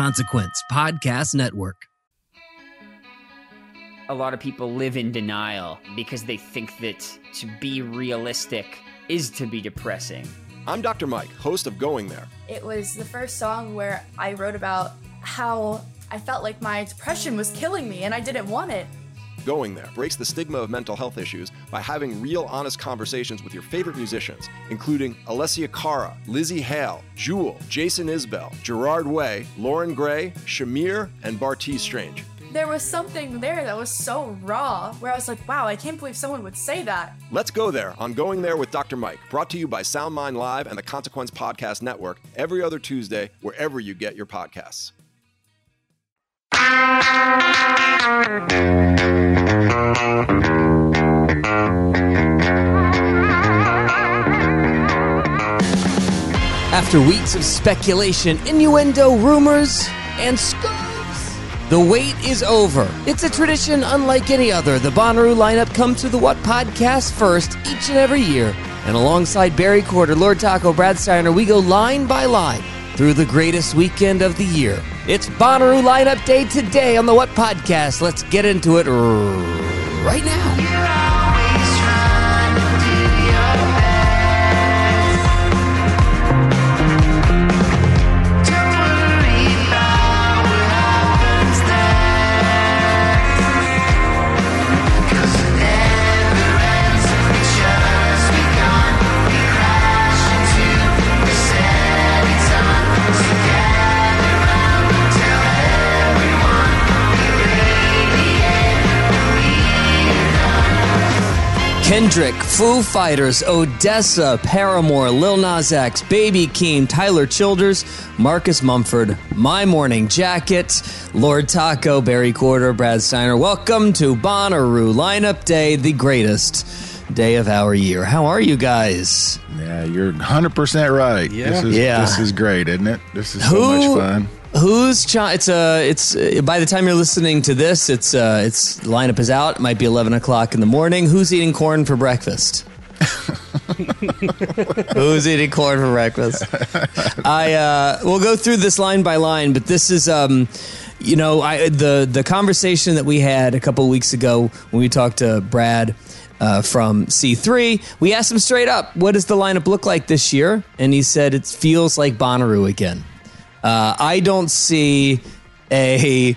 Consequence Podcast Network. A lot of people live in denial because they think that to be realistic is to be depressing. I'm Dr. Mike, host of Going There. It was the first song where I wrote about how I felt like my depression was killing me and I didn't want it. Going There breaks the stigma of mental health issues by having real, honest conversations with your favorite musicians, including Alessia Cara, Lzzy Hale, Jewel, Jason Isbell, Gerard Way, Lauren Gray, Shamir, and Bartees Strange. There was something there that was so raw where I was like, wow, I can't believe someone would say that. Let's go there on Going There with Dr. Mike, brought to you by SoundMind Live and the Consequence Podcast Network every other Tuesday, wherever you get your podcasts. After weeks of speculation, innuendo, rumors, and scoops, the wait is over. It's a tradition unlike any other. The Bonnaroo lineup comes to the What podcast first each and every year. And alongside Barry Quarter, Lord Taco, Brad Steiner, we go line by line through the greatest weekend of the year. It's Bonnaroo lineup day today on the What podcast. Let's get into it right now. Kendrick, Foo Fighters, Odesza, Paramore, Lil Nas X, Baby Keem, Tyler Childers, Marcus Mumford, My Morning Jacket, Lord Taco, Barry Quarter, Brad Steiner. Welcome to Bonnaroo Lineup Day, the greatest day of our year. How are you guys? Yeah, you're 100% right. Yeah. This is, Yeah. This is great, isn't it? This is so Who- much fun. Who's it's uh it's uh, by the time you're listening to this, it's uh it's lineup is out. It might be eleven o'clock in the morning. Who's eating corn for breakfast? Who's eating corn for breakfast? I uh, we'll go through this line by line, but this is um, you know, I the the conversation that we had a couple weeks ago when we talked to Brad. Uh, from C3, we asked him straight up, "What does the lineup look like this year?" And he said, "It feels like Bonnaroo again." Uh, I don't see a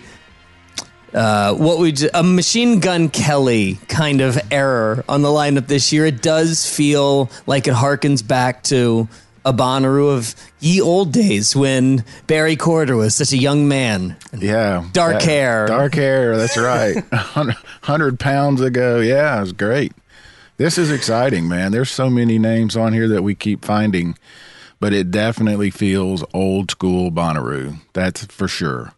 uh, what we a machine gun Kelly kind of error on the lineup this year. It does feel like it harkens back to a Bonnaroo of ye old days when Barry Corder was such a young man. Yeah. Dark That- hair. Dark hair. That's right. 100 pounds ago. Yeah, it was great. This is exciting, man. There's so many names on here that we keep finding, but it definitely feels old school Bonnaroo. That's for sure.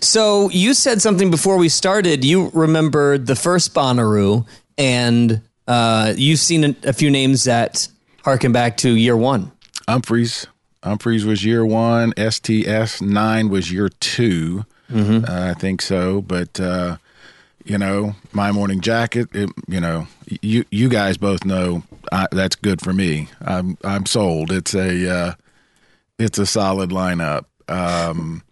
So you said something before we started. You remembered the first Bonnaroo, and uh, you've seen a, a few names that harken back to year one. Umphrey's. Umphrey's was year one. STS nine was year 2 Uh, I think so. But uh, you know, my morning jacket. It, you know, you you guys both know I, that's good for me. I'm I'm sold. It's a uh, it's a solid lineup. Um,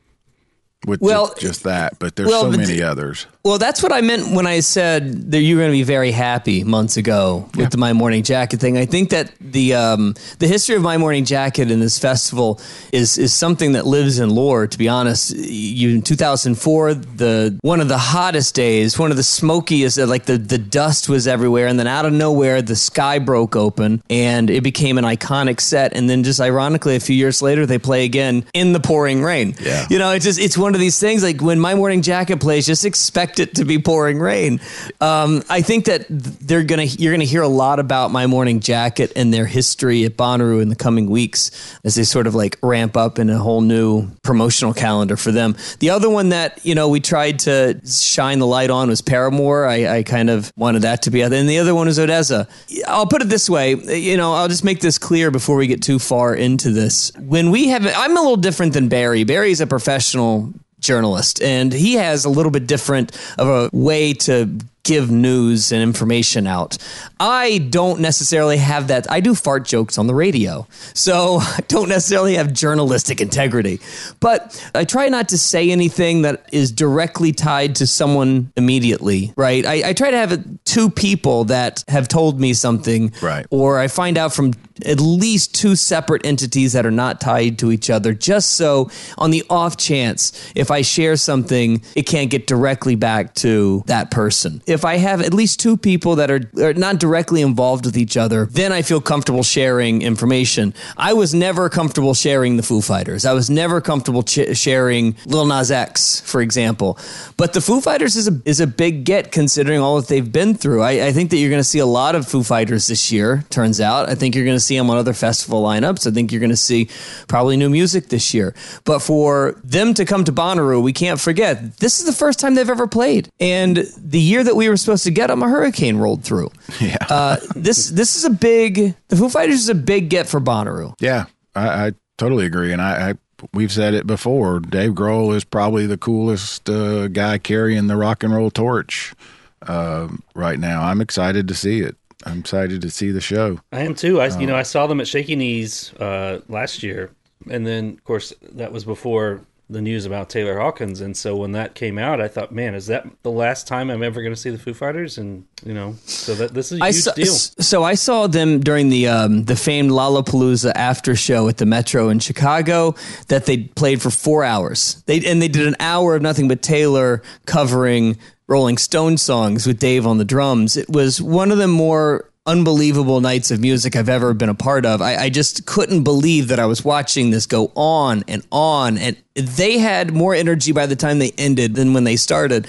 with Well, just, that, but there's well, so many the- others. Well, that's what I meant when I said that you were going to be very happy months ago with the My Morning Jacket thing. I think that the um, the history of My Morning Jacket and this festival is is something that lives in lore. To be honest, you in 2004, the one of the hottest days, one of the smokiest, uh, like the the dust was everywhere, and then out of nowhere, the sky broke open and it became an iconic set. And then just ironically, a few years later, they play again in the pouring rain. Yeah. You know, it's just it's one of these things like when my morning jacket plays, just expect it to be pouring rain. Um, I think that they're gonna you're gonna hear a lot about my morning jacket and their history at Bonnaroo in the coming weeks as they sort of like ramp up in a whole new promotional calendar for them. The other one that you know we tried to shine the light on was Paramore. I, I kind of wanted that to be other, and the other one is Odesza. I'll put it this way, you know, I'll just make this clear before we get too far into this. When we have, I'm a little different than Barry. Barry's a professional journalist and he has a little bit different of a way to give news and information out. I don't necessarily have that. I do fart jokes on the radio, so I don't necessarily have journalistic integrity. But I try not to say anything that is directly tied to someone immediately, right? I, I try to have two people that have told me something, Right. or I find out from at least two separate entities that are not tied to each other, just so on the off chance, if I share something, it can't get directly back to that person. If I have at least two people that are, are not directly involved with each other, then I feel comfortable sharing information. I was never comfortable sharing the Foo Fighters. I was never comfortable ch- sharing Lil Nas X, for example. But the Foo Fighters is a is a big get considering all that they've been through. I, I think that you're going to see a lot of Foo Fighters this year. Turns out, I think you're going to see them on other festival lineups. I think you're going to see probably new music this year. But for them to come to Bonnaroo, we can't forget this is the first time they've ever played, and the year that we were supposed to get them, a hurricane rolled through. Yeah. Uh, this this is a big. The Foo Fighters is a big get for Bonnaroo. Yeah, I, I totally agree, and I, I we've said it before. Dave Grohl is probably the coolest uh, guy carrying the rock and roll torch uh, right now. I'm excited to see it. I'm excited to see the show. I am too. I you know I saw them at Shaky Knees uh, last year, and then of course that was before the news about Taylor Hawkins, and so when that came out, I thought, man, is that the last time I'm ever going to see the Foo Fighters? And you know, so that this is a I huge saw, deal. So I saw them during the um, the famed Lollapalooza after show at the Metro in Chicago that they played for four hours. They and they did an hour of nothing but Taylor covering Rolling Stone songs with Dave on the drums. It was one of the more unbelievable nights of music I've ever been a part of. I, I just couldn't believe that I was watching this go on and on, and they had more energy by the time they ended than when they started.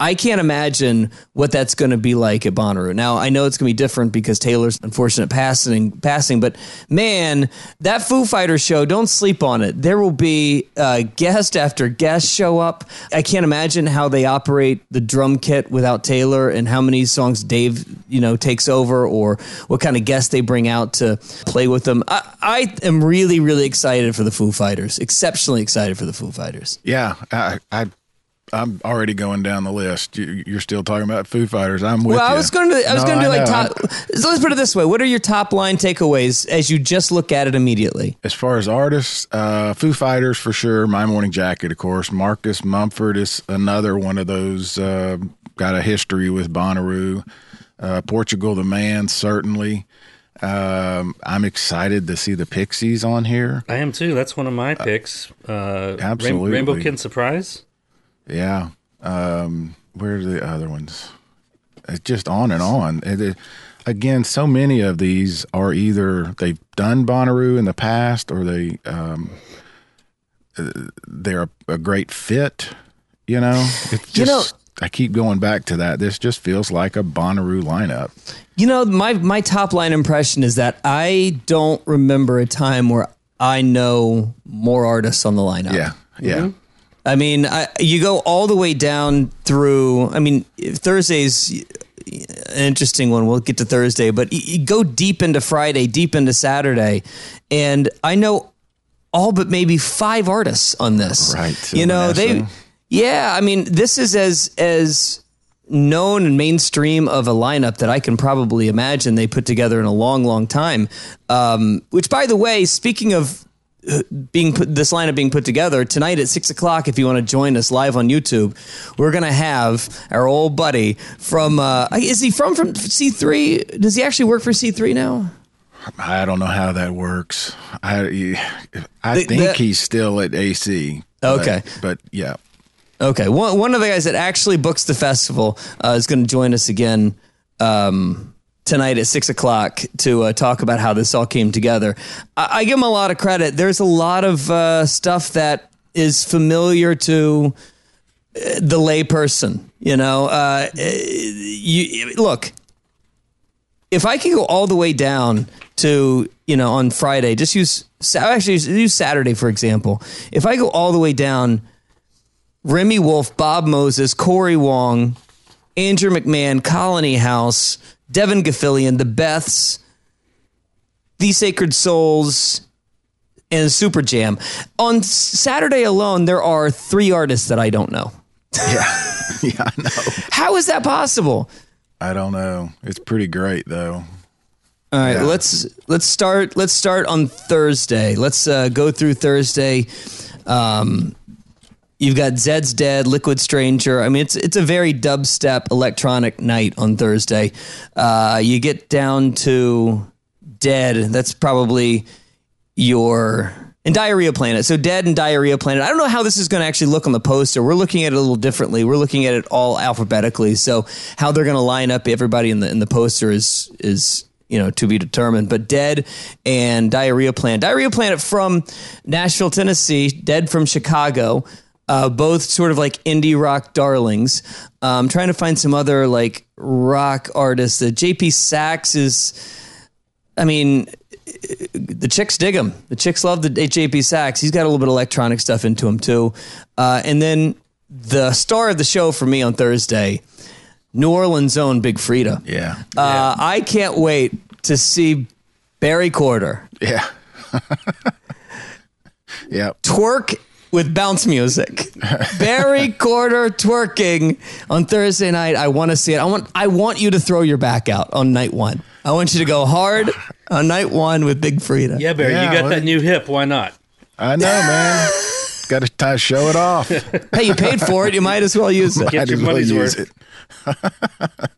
I can't imagine what that's going to be like at Bonnaroo. Now, I know it's going to be different because Taylor's unfortunate passing, passing, but man, that Foo Fighters show, don't sleep on it. There will be uh, guest after guest show up. I can't imagine how they operate the drum kit without Taylor and how many songs Dave, you know, takes over or what kind of guests they bring out to play with them. I, I am really, really excited for the Foo Fighters. Exceptionally excited for the Foo Fighters. Yeah, I, I I'm already going down the list. You, you're still talking about Foo Fighters. I'm with Well, you. I was going to. I was No, going to do like top. So let's put it this way: What are your top line takeaways as you just look at it immediately? As far as artists, uh, Foo Fighters for sure. My Morning Jacket, of course. Marcus Mumford is another one of those. Uh, got a history with Bonnaroo. Uh, Portugal the Man, certainly. Um, I'm excited to see the Pixies on here. I am too. That's one of my picks. Uh, Rain- absolutely. Rainbow Kitten Surprise. Yeah. Um, where are the other ones? It's just on and on. It, it- again, so many of these are either they've done Bonnaroo in the past or they um, uh, they're a, a great fit. You know, it's just You know- I keep going back to that. This just feels like a Bonnaroo lineup. You know, my my top line impression is that I don't remember a time where I know more artists on the lineup. Yeah, yeah. I mean, I, you go all the way down through. I mean, Thursday's an interesting one. We'll get to Thursday, but you, go deep into Friday, deep into Saturday, and I know all but maybe five artists on this. Right, You know, they. Yeah, I mean, this is as as known and mainstream of a lineup that I can probably imagine they put together in a long, long time. Um, which, by the way, speaking of being put, this lineup being put together tonight at six o'clock. If you want to join us live on YouTube, we're gonna have our old buddy from. Uh, is he from from C three? Does he actually work for C three now? I don't know how that works. I I The- think the- he's still at AC. but- Okay. but yeah. Okay, one one of the guys that actually books the festival uh, is going to join us again um, tonight at six o'clock to uh, talk about how this all came together. I, I give him a lot of credit. There's a lot of uh, stuff that is familiar to uh, the layperson. You know, uh, you look. If I can go all the way down to you know on Friday, just use actually use Saturday for example. If I go all the way down. Remi Wolf, Bob Moses, Cory Wong, Andrew McMahon, Colony House, Devon Gilfillian, The Beths, The Sacred Souls, and Super Jam. On Saturday alone, there are three artists that I don't know. Yeah. yeah, I know. How is that possible? I don't know. It's pretty great though. All right, Yeah. let's let's start let's start on Thursday. Let's uh, go through Thursday. Um, you've got Zeds Dead, Liquid Stranger. I mean, it's it's a very dubstep electronic night on Thursday. Uh, you get down to Dehd. That's probably your and Diarrhea Planet. So Dehd and Diarrhea Planet. I don't know how this is going to actually look on the poster. We're looking at it a little differently. We're looking at it all alphabetically. So how they're going to line up everybody in the in the poster is is you know to be determined. But Dehd and Diarrhea Planet. Diarrhea Planet from Nashville, Tennessee. Dehd from Chicago. Uh, both sort of like indie rock darlings. Um, trying to find some other like rock artists. The JP Saxe is. I mean, the chicks dig him. The chicks love the JP Saxe. He's got a little bit of electronic stuff into him too. Uh, and then the star of the show for me on Thursday, New Orleans' own Big Freedia. Yeah. Uh, I can't wait to see Barry Corder Yeah. yeah. twerk with bounce music. Barry Corder twerking on Thursday night. I want to see it. I want I want you to throw your back out on night one. I want you to go hard on night one with Big Freedia. Yeah, Barry, Yeah, you got well- that new hip. Why not? I know, man. Got to t- show it off. Hey, you paid for it. You might as well use it. Get Might your as well money's use worth. it.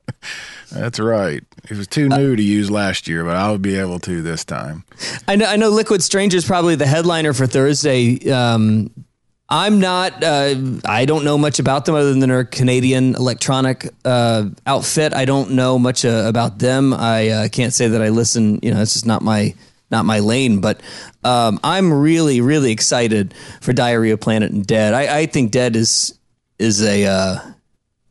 That's right. It was too new to use last year, but I'll be able to this time. I know. I know. Liquid Stranger is probably the headliner for Thursday. Um, I'm not. Uh, I don't know much about them other than their Canadian electronic uh, outfit. I don't know much uh, about them. I uh, can't say that I listen. You know, it's just not my not my lane. But um, I'm really, really excited for Diarrhea Planet and Dehd. I, I think Dehd is is a uh,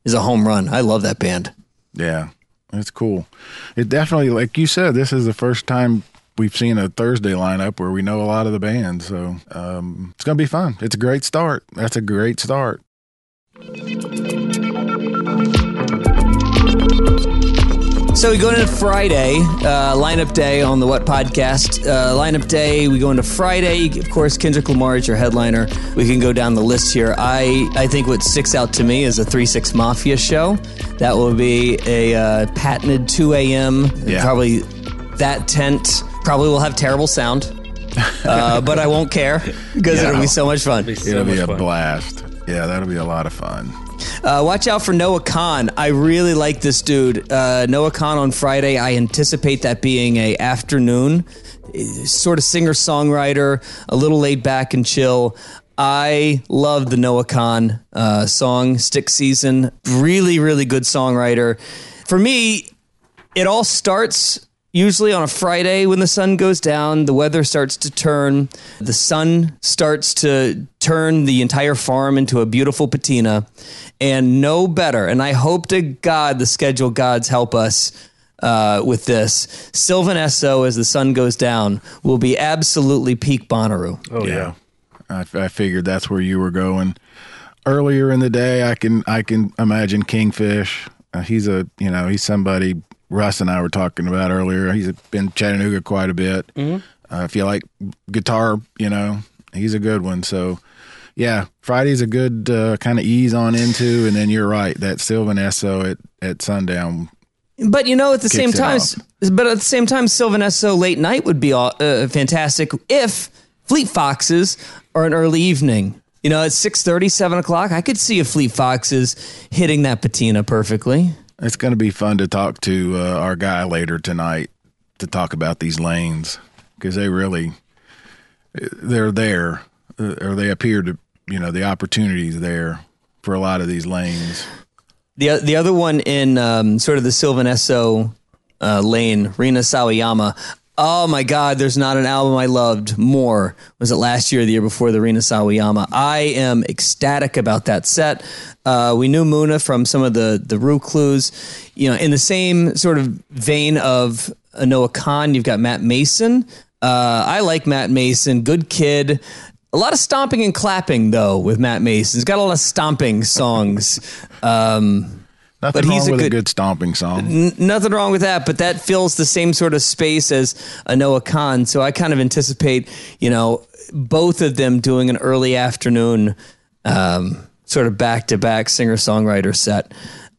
is a home run. I love that band. Yeah, it's cool. It definitely, like you said, this is the first time we've seen a Thursday lineup where we know a lot of the bands. So um, it's going to be fun. It's a great start. That's a great start. So we go into Friday, uh, lineup day on the What Podcast. Uh, lineup day, we go into Friday. Of course, Kendrick Lamar is your headliner. We can go down the list here. I, I think what sticks out to me is a 3 6 Mafia show. That will be a uh, patented 2 a.m. Yeah. Probably that tent probably will have terrible sound. Uh, but I won't care because Yeah. it'll be so much fun. Be so It'll be a fun. blast. Yeah, that'll be a lot of fun. Uh, watch out for Noah Kahan. I really like this dude. Uh, Noah Kahan on Friday. I anticipate that being a afternoon, sort of singer songwriter, a little laid back and chill. I love the Noah Kahan uh, song "Stick Season." Really, really good songwriter. For me, it all starts usually on a Friday when the sun goes down, the weather starts to turn, the sun starts to turn the entire farm into a beautiful patina, and no better. And I hope to God the schedule gods help us. Uh, with this, Sylvan Esso, as the sun goes down, will be absolutely peak Bonnaroo. Oh yeah. I, I figured that's where you were going. Earlier in the day, I can I can imagine Kingfish. Uh, he's a you know he's somebody Russ and I were talking about earlier. He's been Chattanooga quite a bit. Uh, if you like guitar, you know he's a good one. So yeah, Friday's a good uh, kind of ease on into, and then you're right that Sylvan Esso at at sundown. But you know, at the same time, but at the same time, Sylvan Esso late night would be all- uh, fantastic if Fleet Foxes are an early evening. You know, at 6.30, 7 o'clock, I could see a Fleet Foxes hitting that patina perfectly. It's going to be fun to talk to uh, our guy later tonight to talk about these lanes because they really they're there uh, or they appear to you know the opportunities there for a lot of these lanes. The the other one in um, sort of the Sylvan Esso uh, lane, Rina Sawayama. Oh my God! There's not an album I loved more. Was it last year or the year before the Rina Sawayama? I am ecstatic about that set. Uh, we knew Muna from some of the the Roo clues. You know, in the same sort of vein of Noah Kahan, you've got Matt Maeson. Uh, I like Matt Maeson. Good kid. A lot of stomping and clapping though with Matt Maeson. He's got a lot of stomping songs. Um, Nothing But wrong he's a with a good- good stomping song. N- nothing wrong with that, but that fills the same sort of space as a Noah Kahan. So I kind of anticipate, you know, both of them doing an early afternoon um, sort of back to back singer songwriter set.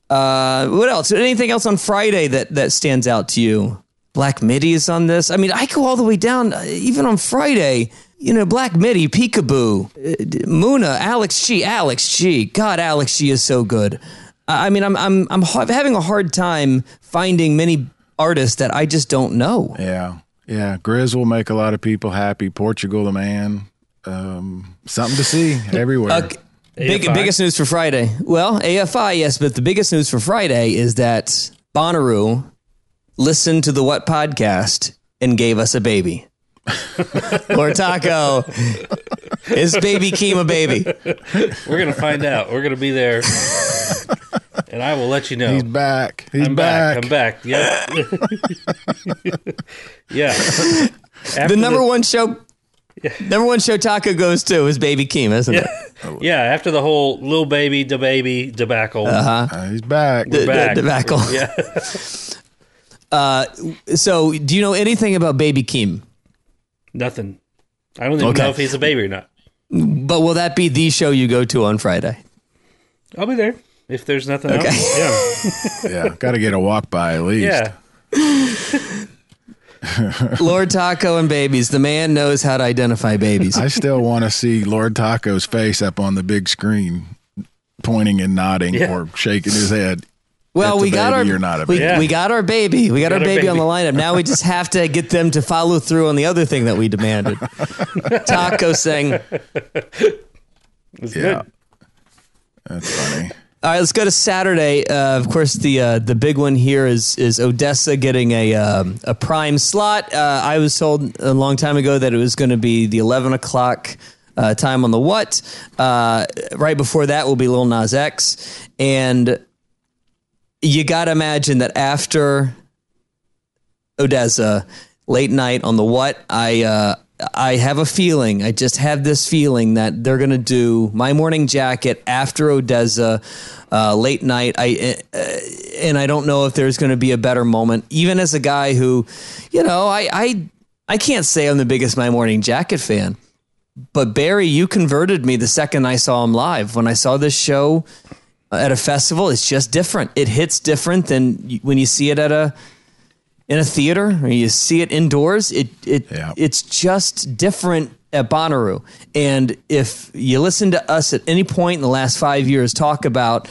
Uh, what else? Anything else on Friday that that stands out to you? Black Midi is on this. I mean, I go all the way down. uh, Even on Friday, you know, Black Midi, Peekaboo, uh, Muna, Alex G, Alex G. God, Alex G is so good. I I mean, I'm I'm I'm ha- having a hard time finding many artists that I just don't know. Yeah, yeah. GRiZ will make a lot of people happy. Portugal, the man. Um, something to see everywhere. Uh, big, biggest news for Friday. Well, AFI, yes, but the biggest news for Friday is that Bonnaroo listened to the What podcast and gave us a baby. or Taco, is baby Keem a baby? We're gonna find out. We're gonna be there, and I will let you know. He's back. He's I'm back. I'm back. Yep. yeah. After The number one show, number one show Taco goes to is Baby Keem, isn't it? Yeah, after the whole little baby, the baby debacle. Uh-huh. Uh, he's back. The- the back. debacle. Yeah. So, do you know anything about Baby Keem? Nothing. I don't even Okay. know if he's a baby or not. But will that be the show you go to on Friday? I'll be there if there's nothing Okay. else. Yeah, yeah. got to get a walk by at least. Yeah. Yeah. Lord Taco and babies. The man knows how to identify babies. I still want to see Lord Taco's face up on the big screen, pointing and nodding Yeah. or shaking his head. Well, we got our baby or not a we, baby. Yeah. we got our baby. We got, our our baby, on the baby. lineup. Now we just have to get them to follow through on the other thing that we demanded. Taco saying, Yeah, good. that's funny. "All right, let's go to Saturday. Uh, of course, the uh, the big one here is is Odesza getting a um, a prime slot. Uh, I was told a long time ago that it was going to be the eleven o'clock." Uh, time on the what? Uh, right before that will be Lil Nas X, and you got to imagine that after Odesza late night on the what I I have a feeling I just have this feeling that they're gonna do my morning jacket after Odesza uh, late night. I uh, and I don't know if there's gonna be a better moment. Even as a guy who you know I I I can't say I'm the biggest my morning jacket fan but Barry you converted me the second I saw him live. When I saw this show at a festival it's just different. It hits different than when you see it at a in a theater or you see it indoors it it Yeah. it's just different at Bonnaroo and if you listen to us at any point in the last 5 years talk about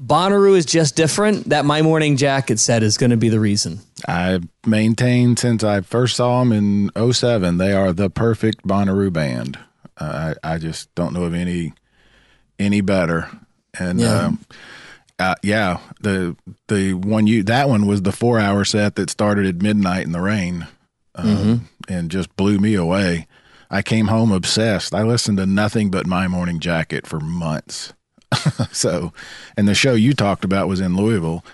Bonnaroo is just different that my morning jacket set is going to be the reason I've maintained since I first saw them in 07, they are the perfect Bonnaroo band. Uh, I, I just don't know of any any better. And Yeah. um, uh, yeah, the the one you that one was the four hour set that started at midnight in the rain, um, and just blew me away. I came home obsessed. I listened to nothing but My Morning Jacket for months. so, and the show you talked about was in Louisville,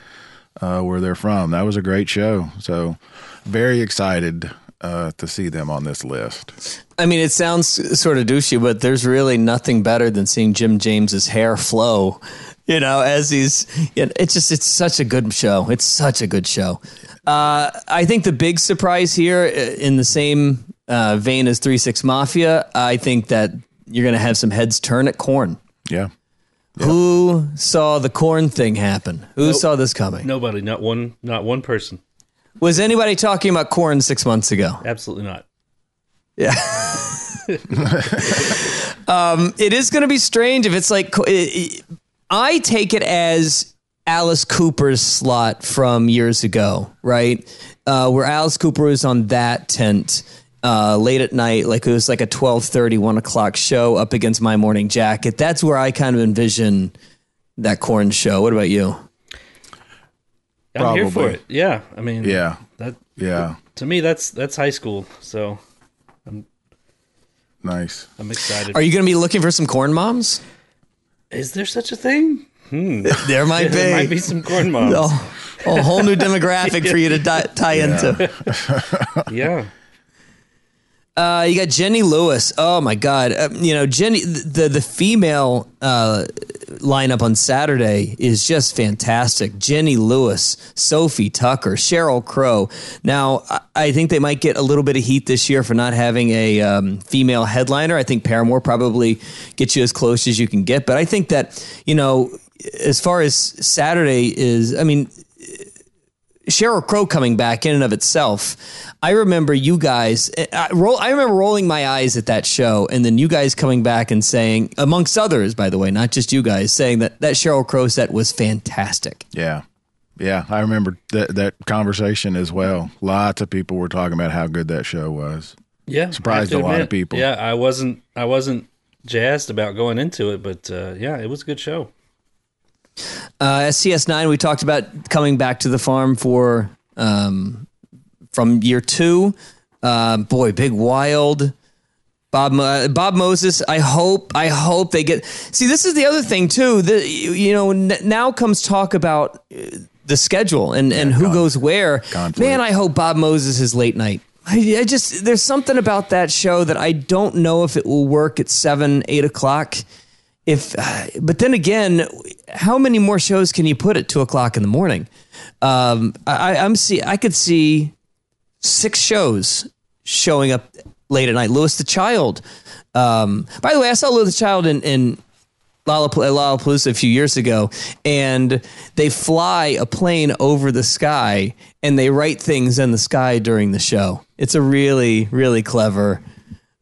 uh, where they're from. That was a great show. So, very excited uh, to see them on this list. I mean, it sounds sort of douchey, but there's really nothing better than seeing Jim James's hair flow. You know, as he's, it's just, it's such a good show. It's such a good show. Uh, I think the big surprise here, uh, in the same uh, vein as Three Six Mafia, I think that you're going to have some heads turn at Korn. Yeah. Who saw the Korn thing happen? Who saw this coming? Nobody, not one, not one person. Was anybody talking about Korn six months ago? Absolutely not. Yeah. um, it is going to be strange if it's like it- it- I take it as Alice Cooper's slot from years ago, right? Uh, where Alice Cooper was on that tent uh, late at night, like it was like a 12:30, 1 o'clock show up against My Morning Jacket. That's where I kind of envision that Korn show. What about you? I'm here for it. Yeah, I mean, Yeah. That Yeah. to me, that's that's high school. So Nice. I'm excited. Are you going to be looking for some corn moms? Is there such a thing? Hmm. There might be. there might be some corn moms. Oh, a whole new demographic for you to di- tie into. Yeah. Uh, you got Jenny Lewis. Oh my God! Uh, you know Jenny, the the female uh, lineup on Saturday is just fantastic. Jenny Lewis, Sofi Tukker, Sheryl Crow. Now I, I think they might get a little bit of heat this year for not having a um, female headliner. I think Paramore probably gets you as close as you can get, but I think that you know as far as Saturday is, I mean. Sheryl Crow coming back in and of itself. I remember you guys. I, roll, I remember rolling my eyes at that show, and then you guys coming back and saying, amongst others, by the way, not just you guys, saying that that Sheryl Crow set was fantastic. Yeah. Yeah, I remember that that conversation as well. Lots of people were talking about how good that show was. Yeah, Surprised a to lot of people. Yeah, I wasn't. I wasn't jazzed about going into it, but uh, yeah, it was a good show. Uh, STS9, we talked about coming back to the farm for um, from year two. Uh, boy, big wild. Bob uh, Bob Moses. I hope I hope they get. See, this is the other thing too. The you know n- now comes talk about uh, the schedule and and who con- goes where. Man, I hope Bob Moses is late night. I, I just there's something about that show that I don't know if it will work at seven eight o'clock. If but then again, how many more shows can you put at two o'clock in the morning? Um, I, I'm see I could see six shows showing up late at night. Louis the Child. Um, by the way, I saw Louis the Child in, in Lollapalooza, Lollapalooza a few years ago, and they fly a plane over the sky and they write things in the sky during the show. It's a really, really clever,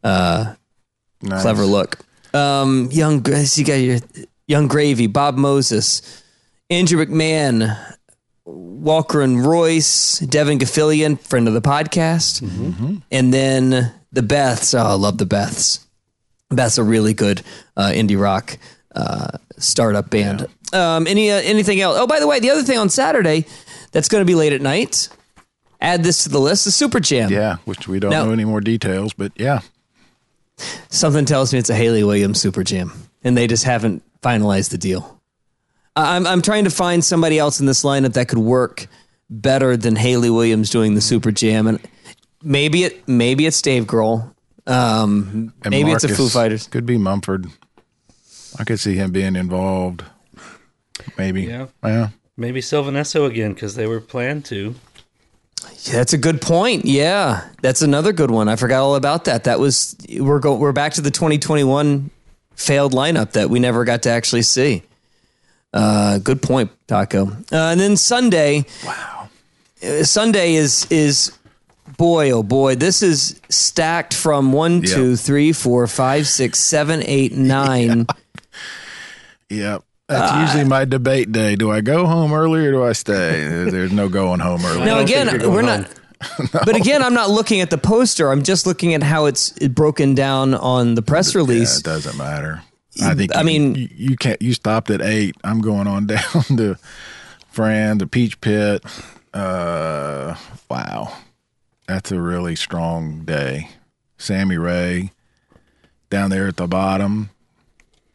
Nice. clever look. Um, young, you got your Yung Gravy, Bob Moses, Andrew McMahon, Walker and Royce, Devon Gilfillian, friend of the podcast, and then the Beths. Oh, I love the Beths. That's a really good uh, indie rock uh, startup band. Um, any uh, anything else? Oh, by the way, the other thing on Saturday that's going to be late at night. Add this to the list: the Super Jam. Yeah, which we don't Now- know any more details, but yeah. Something tells me it's a Hayley Williams Super Jam, and they just haven't finalized the deal. I- I'm I'm trying to find somebody else in this lineup that could work better than Hayley Williams doing the Super Jam, and maybe it maybe it's Dave Grohl. Um, And maybe it's a Foo Fighters. Could be Mumford. I could see him being involved. Maybe. Yeah. Yeah. Maybe Sylvan Esso again because they were planned to. Yeah, that's a good point. Yeah, that's another good one. I forgot all about that. That was we're go we're back to the 2021 failed lineup that we never got to actually see. Uh, good point, Taco. Uh, and then Sunday. Wow. Sunday is is boy oh boy this is stacked from one Yeah. two three four five six seven eight nine. Yep. That's usually my debate day. Do I go home early or do I stay? There's no going home early. Now again, we're going we're not. But again, I'm not looking at the poster. I'm just looking at how it's broken down on the press Yeah, release. it doesn't matter. I think. I you- mean- you, you can't. You stopped at eight. I'm going on down to Fran, the Peach Pit. Uh, wow, that's a really strong day. Sammy Rae down there at the bottom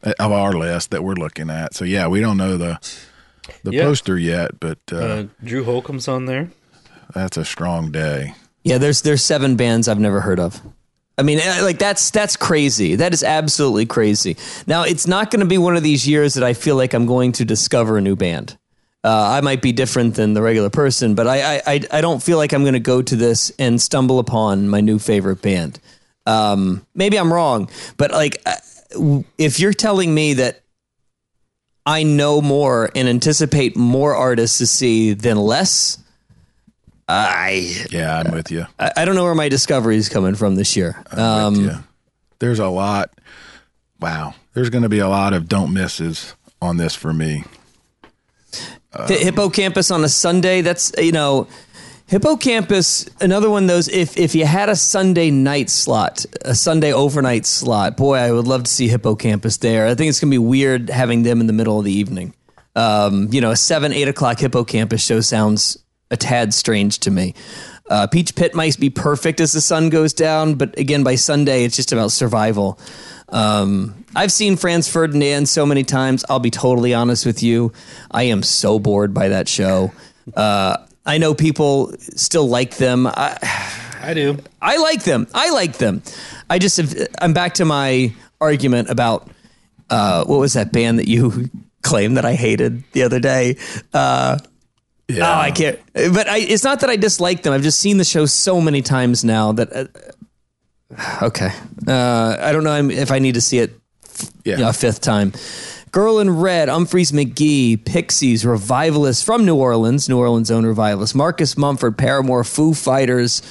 uh, of our list that we're looking at. So yeah, we don't know the the Yeah. poster yet, but uh, Uh, Drew Holcomb's on there. That's a strong day. Yeah, there's there's seven bands I've never heard of. I mean, eh, like that's that's crazy. That is absolutely crazy. Now, it's not going to be one of these years that I feel like I'm going to discover a new band. Uh, I might be different than the regular person, but I I, I, don't feel like I'm going to go to this and stumble upon my new favorite band. Um, maybe I'm wrong, but like, uh, if you're telling me that I know more and anticipate more artists to see than less, I Yeah, I'm with you. I, I don't know where my discovery is coming from this year. I'm with Um, you. There's a lot. Wow, there's going to be a lot of don't misses on this for me. Hi- Hippo Campus on a Sunday. That's you know, Hippo Campus. Another one of those. If if you had a Sunday night slot, a Sunday overnight slot, boy, I would love to see Hippo Campus there. I think it's gonna be weird having them in the middle of the evening. Um, you know, a seven eight o'clock Hippo Campus show sounds a tad strange to me. Uh, Peach Pit might be perfect as the sun goes down, but again, by Sunday, it's just about survival. Um, I've seen Franz Ferdinand so many times. I'll be totally honest with you. I am so bored by that show. Uh, I know people still like them. I, I do. I like them. I like them. I just I'm back to my argument about uh, what was that band that you claimed that I hated the other day. Uh, Yeah. Oh, I can't. But I, it's not that I dislike them. I've just seen the show so many times now that. Uh, okay, uh, I don't know if I need to see it Yeah. a fifth time. Girl in Red, Umphrey's McGee, Pixies, Revivalists from New Orleans, New Orleans own Revivalists, Marcus Mumford, Paramore, Foo Fighters,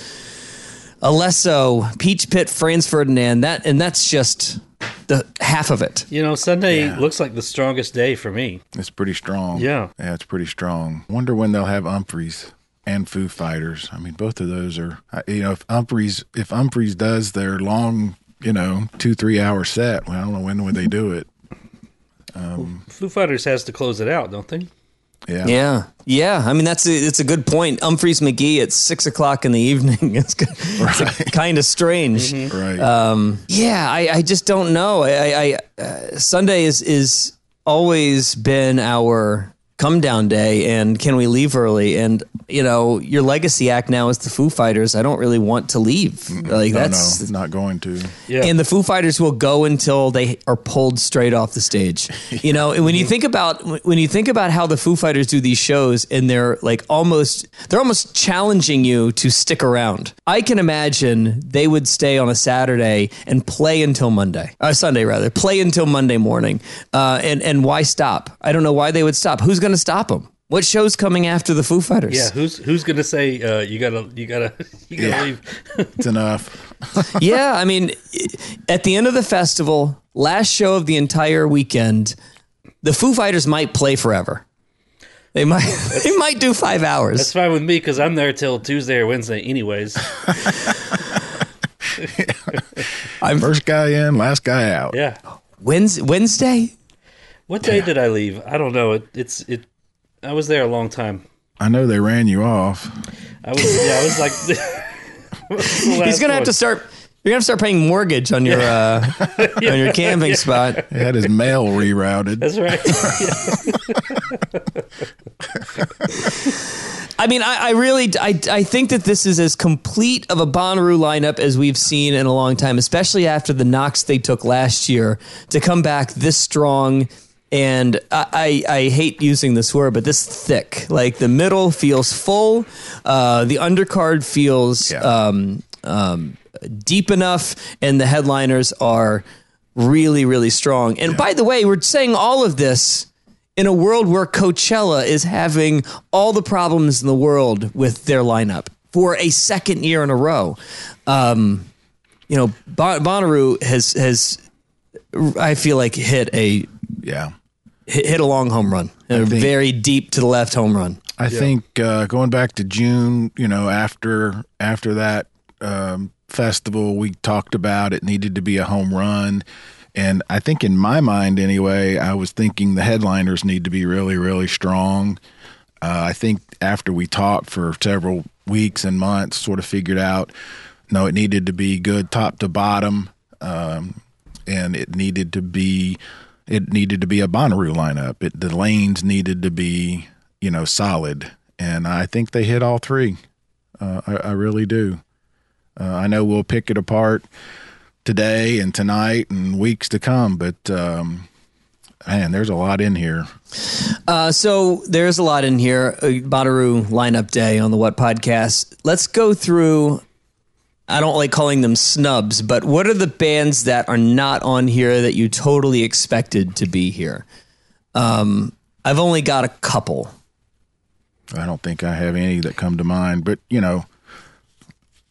Alesso, Peach Pit, Franz Ferdinand. That and that's just the half of it. You know, Sunday looks like the strongest day for me. It's pretty strong. Yeah. Yeah, it's pretty strong. Wonder when they'll have Umphrey's and Foo Fighters. I mean, both of those are, you know, if Umphrey's, if Umphrey's does their long, you know, two, three hour set, well, I don't know when would they do it. um Foo Fighters has to close it out, don't they? Yeah. Yeah, yeah. I mean, that's a, it's a good point. Umphrey's McGee at six o'clock in the evening. It's, it's kind of strange. Mm-hmm. Mm-hmm. Right. Um, yeah, I, I just don't know. I, I, I uh, Sunday is is always been our come down day, and can we leave early? And you know, your legacy act now is the Foo Fighters. I don't really want to leave. Like no, that's no, not going to. Yeah. and the Foo Fighters will go until they are pulled straight off the stage. You know, and when you think about when you think about how the Foo Fighters do these shows, and they're like almost they're almost challenging you to stick around. I can imagine they would stay on a Saturday and play until Monday, uh, Sunday rather, play until Monday morning. Uh, and and why stop? I don't know why they would stop. Who's going to stop them? What show's coming after the Foo Fighters? Yeah, who's who's gonna say uh, you gotta you gotta you gotta Yeah. leave? It's enough. yeah, I mean, at the end of the festival, last show of the entire weekend, the Foo Fighters might play forever. They might they might do five hours. That's fine with me because I'm there till Tuesday or Wednesday, anyways. I'm First guy in, last guy out. Yeah. Wednes- Wednesday? What day did I leave? I don't know. It, it's it. I was there a long time. I know they ran you off. I was yeah. I was like. He's gonna have to start. You're gonna have to start paying mortgage on your uh, on your camping spot. He had his mail rerouted. That's right. I mean, I, I really, I, I think that this is as complete of a Bonnaroo lineup as we've seen in a long time, especially after the knocks they took last year to come back this strong. And I, I, I hate using this word, but this thick. Like the middle feels full, uh, the undercard feels Yeah. um, um, deep enough, and the headliners are really, really strong. And by the way, we're saying all of this in a world where Coachella is having all the problems in the world with their lineup for a second year in a row. Um, you know, bon- Bonnaroo has has I feel like hit a Yeah. Hit, hit a long home run, a think- very deep to the left home run. I think uh, going back to June, you know, after after that um, festival, we talked about it needed to be a home run, and I think in my mind anyway, I was thinking the headliners need to be really, really strong. Uh, I think after we talked for several weeks and months, sort of figured out, no, it needed to be good top to bottom, um, and it needed to be it needed to be a Bonnaroo lineup. It, the lanes needed to be you know solid, and I think they hit all three. Uh, I, I really do. Uh, I know we'll pick it apart today and tonight and weeks to come, but um, man, there's a lot in here. Uh, so there's a lot in here. Uh, Bonnaroo lineup day on the What podcast. Let's go through. I don't like calling them snubs, but what are the bands that are not on here that you totally expected to be here? Um, I've only got a couple. I don't think I have any that come to mind, but you know,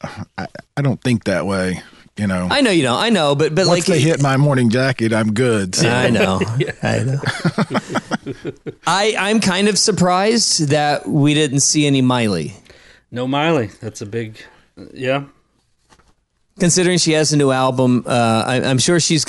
I, I don't think that way. You know, I know you don't. I know, but but once like they hit my morning jacket, I'm good. So. I know. I know. I I'm kind of surprised that we didn't see any Miley, no Miley. That's a big. Yeah. Considering she has a new album. Uh, I, I'm sure she's.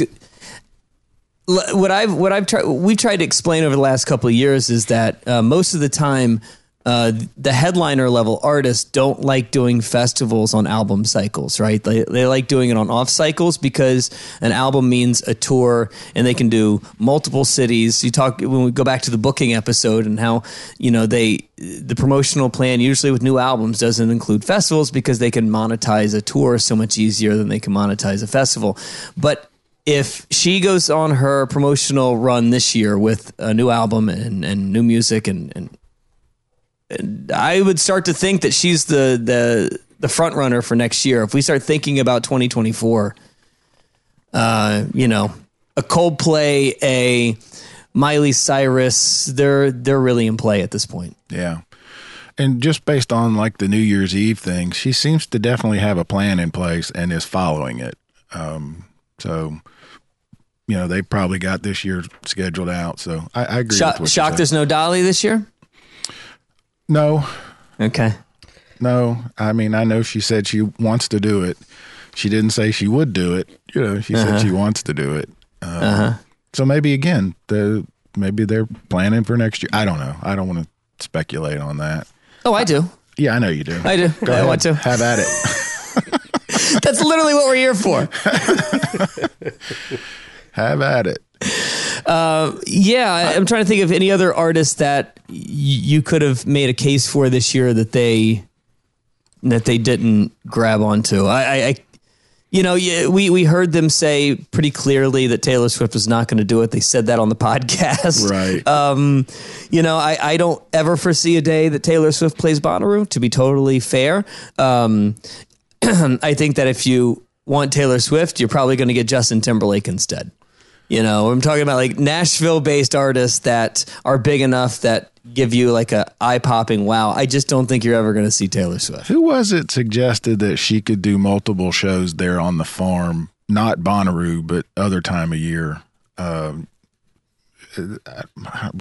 What I've what I've tried we've tried to explain over the last couple of years is that uh, most of the time uh, the headliner level artists don't like doing festivals on album cycles, right? They, they like doing it on off cycles because an album means a tour and they can do multiple cities. You talk when we go back to the booking episode and how, you know, they, the promotional plan usually with new albums doesn't include festivals because they can monetize a tour so much easier than they can monetize a festival. But if she goes on her promotional run this year with a new album and, and new music and, and I would start to think that she's the the the front runner for next year. If we start thinking about 2024, uh, you know, a Coldplay, a Miley Cyrus, they're they're really in play at this point. Yeah. And just based on like the New Year's Eve thing, she seems to definitely have a plan in place and is following it. Um, so, you know, they probably got this year scheduled out. So I, I agree. Shock, shocked there's no Dolly this year. No, Okay. no. I mean, I know she said she wants to do it. She didn't say she would do it. You know, she said she wants to do it. Um, So maybe again, the maybe they're planning for next year. I don't know. I don't want to speculate on that. Oh, I do. Yeah, I know you do. I do. Go I ahead. want to. Have at it. That's literally what we're here for. Have at it. Yeah, I- I'm trying to think of any other artists that y- you could have made a case for this year that they that they didn't grab onto. I, I, I you know, yeah, we we heard them say pretty clearly that Taylor Swift was not going to do it. They said that on the podcast, Right. Um, you know, I, I don't ever foresee a day that Taylor Swift plays Bonnaroo. To be totally fair, um, I think that if you want Taylor Swift, you're probably going to get Justin Timberlake instead. You know, I'm talking about like Nashville-based artists that are big enough that give you like a eye-popping wow. I just don't think you're ever going to see Taylor Swift. Who was it suggested that she could do multiple shows there on the farm? Not Bonnaroo, but other time of year. Um, uh,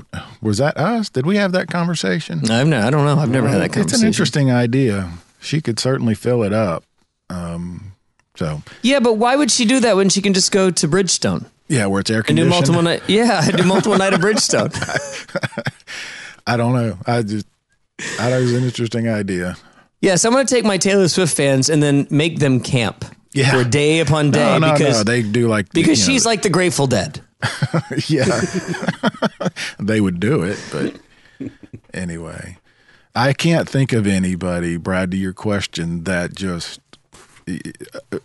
was that us? Did we have that conversation? I've no, I don't know. I've never had that conversation. It's an interesting idea. She could certainly fill it up. Um, so Yeah, but why would she do that when she can just go to Bridgestone yeah, where it's air and do multiple night? Yeah, do multiple night at Bridgestone. I don't know. I just I thought it was an interesting idea. Yes, I'm going to take my Taylor Swift fans and then make them camp Yeah. for day upon day No, no, because no. They do like because you know, she's like the Grateful Dead. yeah, they would do it. But anyway, I can't think of anybody, Brad, to your question, that just,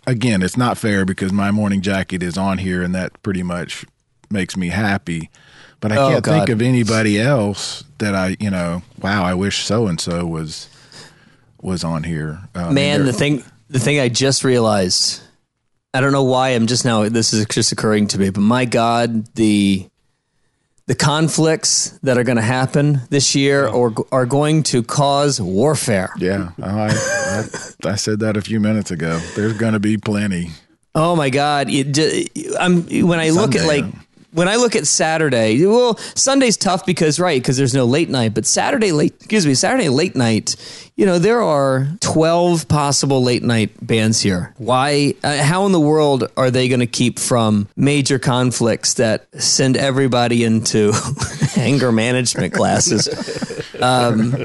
again, it's not fair because my morning jacket is on here and that pretty much makes me happy. But I Oh, can't think of anybody else that I, you know, wow, I wish so and so was was on here. Mean, Man, the thing the thing I just realized. I don't know why I'm just now this is just occurring to me, but my God, the the conflicts that are going to happen this year or are going to cause warfare. Yeah, oh, I, I, I said that a few minutes ago. There's going to be plenty. Oh my God! It, I'm when I look at like? When I look at Saturday. Well, Sunday's tough because right because there's no late night, but Saturday late excuse me Saturday late night. You know there are twelve possible late night bands here. Why? Uh, how in the world are they going to keep from major conflicts that send everybody into anger management classes? Um,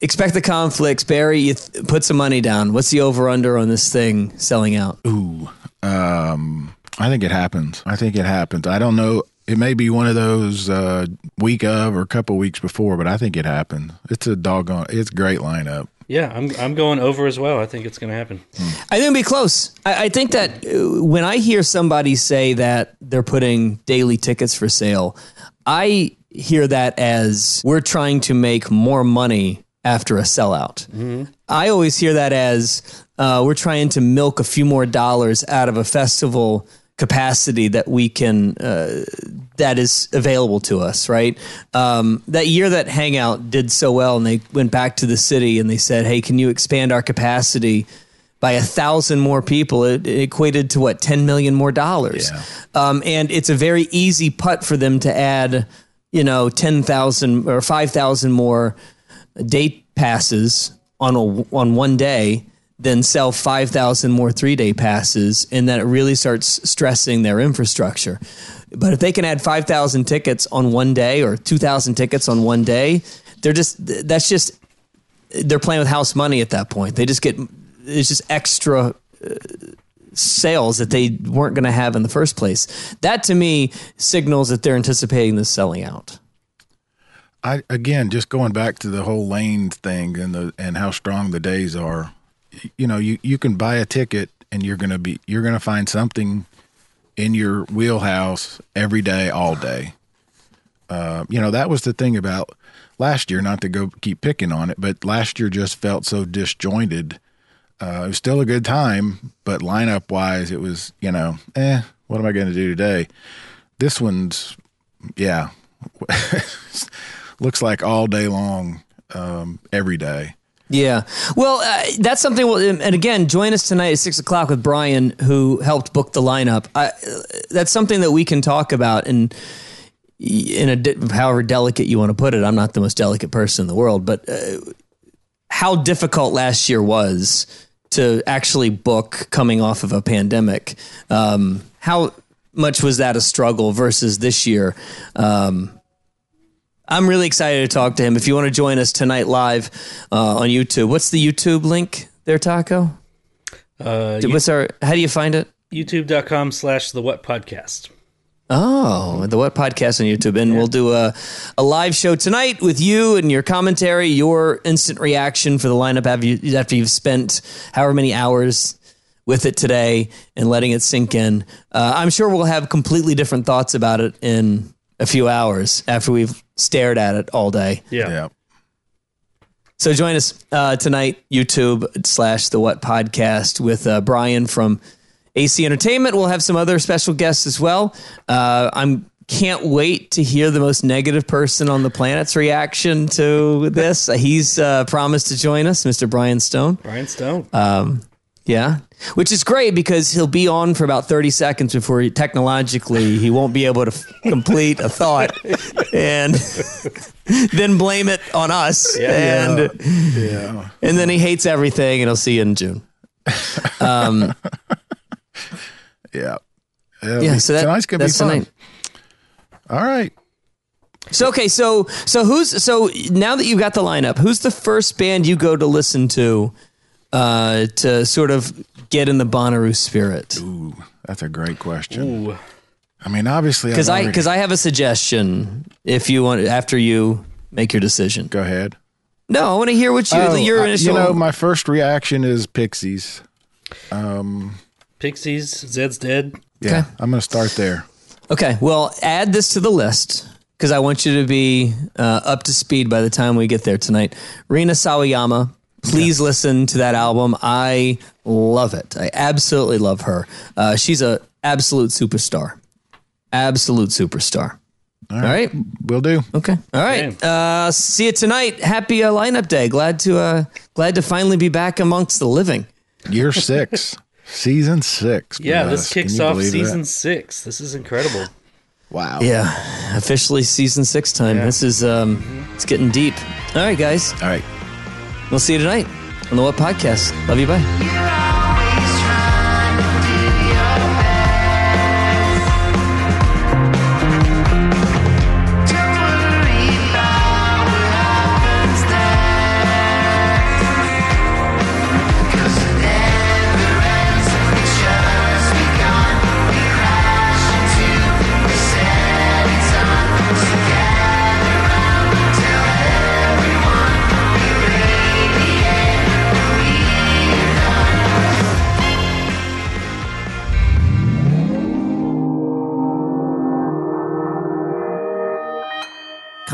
expect the conflicts, Barry. You th- put some money down. What's the over under on this thing selling out? Ooh, um, I think it happens. I think it happens. I don't know. It may be one of those uh, week of or a couple weeks before, but I think it happened. It's a doggone. It's great lineup. Yeah, I'm I'm going over as well. I think it's going to happen. I think it'll be close. I, I think that uh, when I hear somebody say that they're putting daily tickets for sale, I hear that as we're trying to make more money after a sellout. I always hear that as uh, we're trying to milk a few more dollars out of a festival capacity that we can uh, that is available to us right? Um, that year that hangout did so well and they went back to the city and they said hey can you expand our capacity by a thousand more people? It, it equated to what 10 million more dollars. Yeah. um, and it's a very easy putt for them to add you know 10,000 or 5,000 more date passes on a, on one day then sell 5,000 more three day passes, and then it really starts stressing their infrastructure. But if they can add 5,000 tickets on one day or 2,000 tickets on one day, they're just that's just they're playing with house money at that point. They just get it's just extra uh, sales that they weren't going to have in the first place. That to me signals that they're anticipating this selling out. I again just going back to the whole lane thing and the and how strong the days are. You know, you you can buy a ticket and you're gonna be you're gonna find something in your wheelhouse every day, all day. Uh, you know, that was the thing about last year. Not to go keep picking on it, but last year just felt so disjointed. Uh, it was still a good time, but lineup wise, it was you know, eh, what am I going to do today? This one's, yeah, looks like all day long, um, every day. Yeah. Well, uh, that's something. We'll, and again, join us tonight at six o'clock with Brian, who helped book the lineup. I, that's something that we can talk about and in a de- however delicate you want to put it. I'm not the most delicate person in the world, but uh, how difficult last year was to actually book coming off of a pandemic. Um, how much was that a struggle versus this year? Um, I'm really excited to talk to him. If you want to join us tonight live uh, on YouTube, what's the YouTube link there, Taco? Uh, What's our? How do you find it? YouTube.com slash the what podcast. Oh, the What Podcast on YouTube. And we'll do a, a live show tonight with you and your commentary, your instant reaction for the lineup after, you, after you've spent however many hours with it today and letting it sink in. Uh, I'm sure we'll have completely different thoughts about it in a few hours after we've stared at it all day. Yeah. Yeah. So join us uh, tonight, YouTube slash the What Podcast with uh, Brian from AC Entertainment. We'll have some other special guests as well. Uh, I'm can't wait to hear the most negative person on the planet's reaction to this. He's uh, promised to join us, Mr. Brian Stone. Brian Stone. Yeah, which is great because he'll be on for about 30 seconds before he, technologically he won't be able to f- complete a thought and then blame it on us. and Yeah. and then he hates everything and he'll see you in June. Um, yeah. Yeah, so that, tonight's gonna be that's fun. tonight. All right. So okay, so so who's so now that you've got the lineup, who's the first band you go to listen to uh, to sort of get in the Bonnaroo spirit? Ooh, that's a great question. Ooh. I mean, obviously, Because I've already- because I have a suggestion. If you want, after you make your decision. go ahead. No, I want to hear what you Oh, your I- initial. you know, my first reaction is Pixies. Um, Pixies. Zeds Dead. Yeah, Okay. I'm going to start there. Okay, well, add this to the list because I want you to be uh, up to speed by the time we get there tonight. Rina Sawayama, please listen to that album. I love it. I absolutely love her. Uh, she's a absolute superstar. Absolute superstar. All right, we'll do. Okay. All right. Uh, see you tonight. Happy uh, lineup day. Glad to uh, glad to finally be back amongst the living. Year six, season six. Yeah, with this kicks off believe that? season six. This is incredible. Wow. Yeah, officially season six time. This is um, it's getting deep. All right, guys. All right. We'll see you tonight on the What Podcast. Love you. Bye.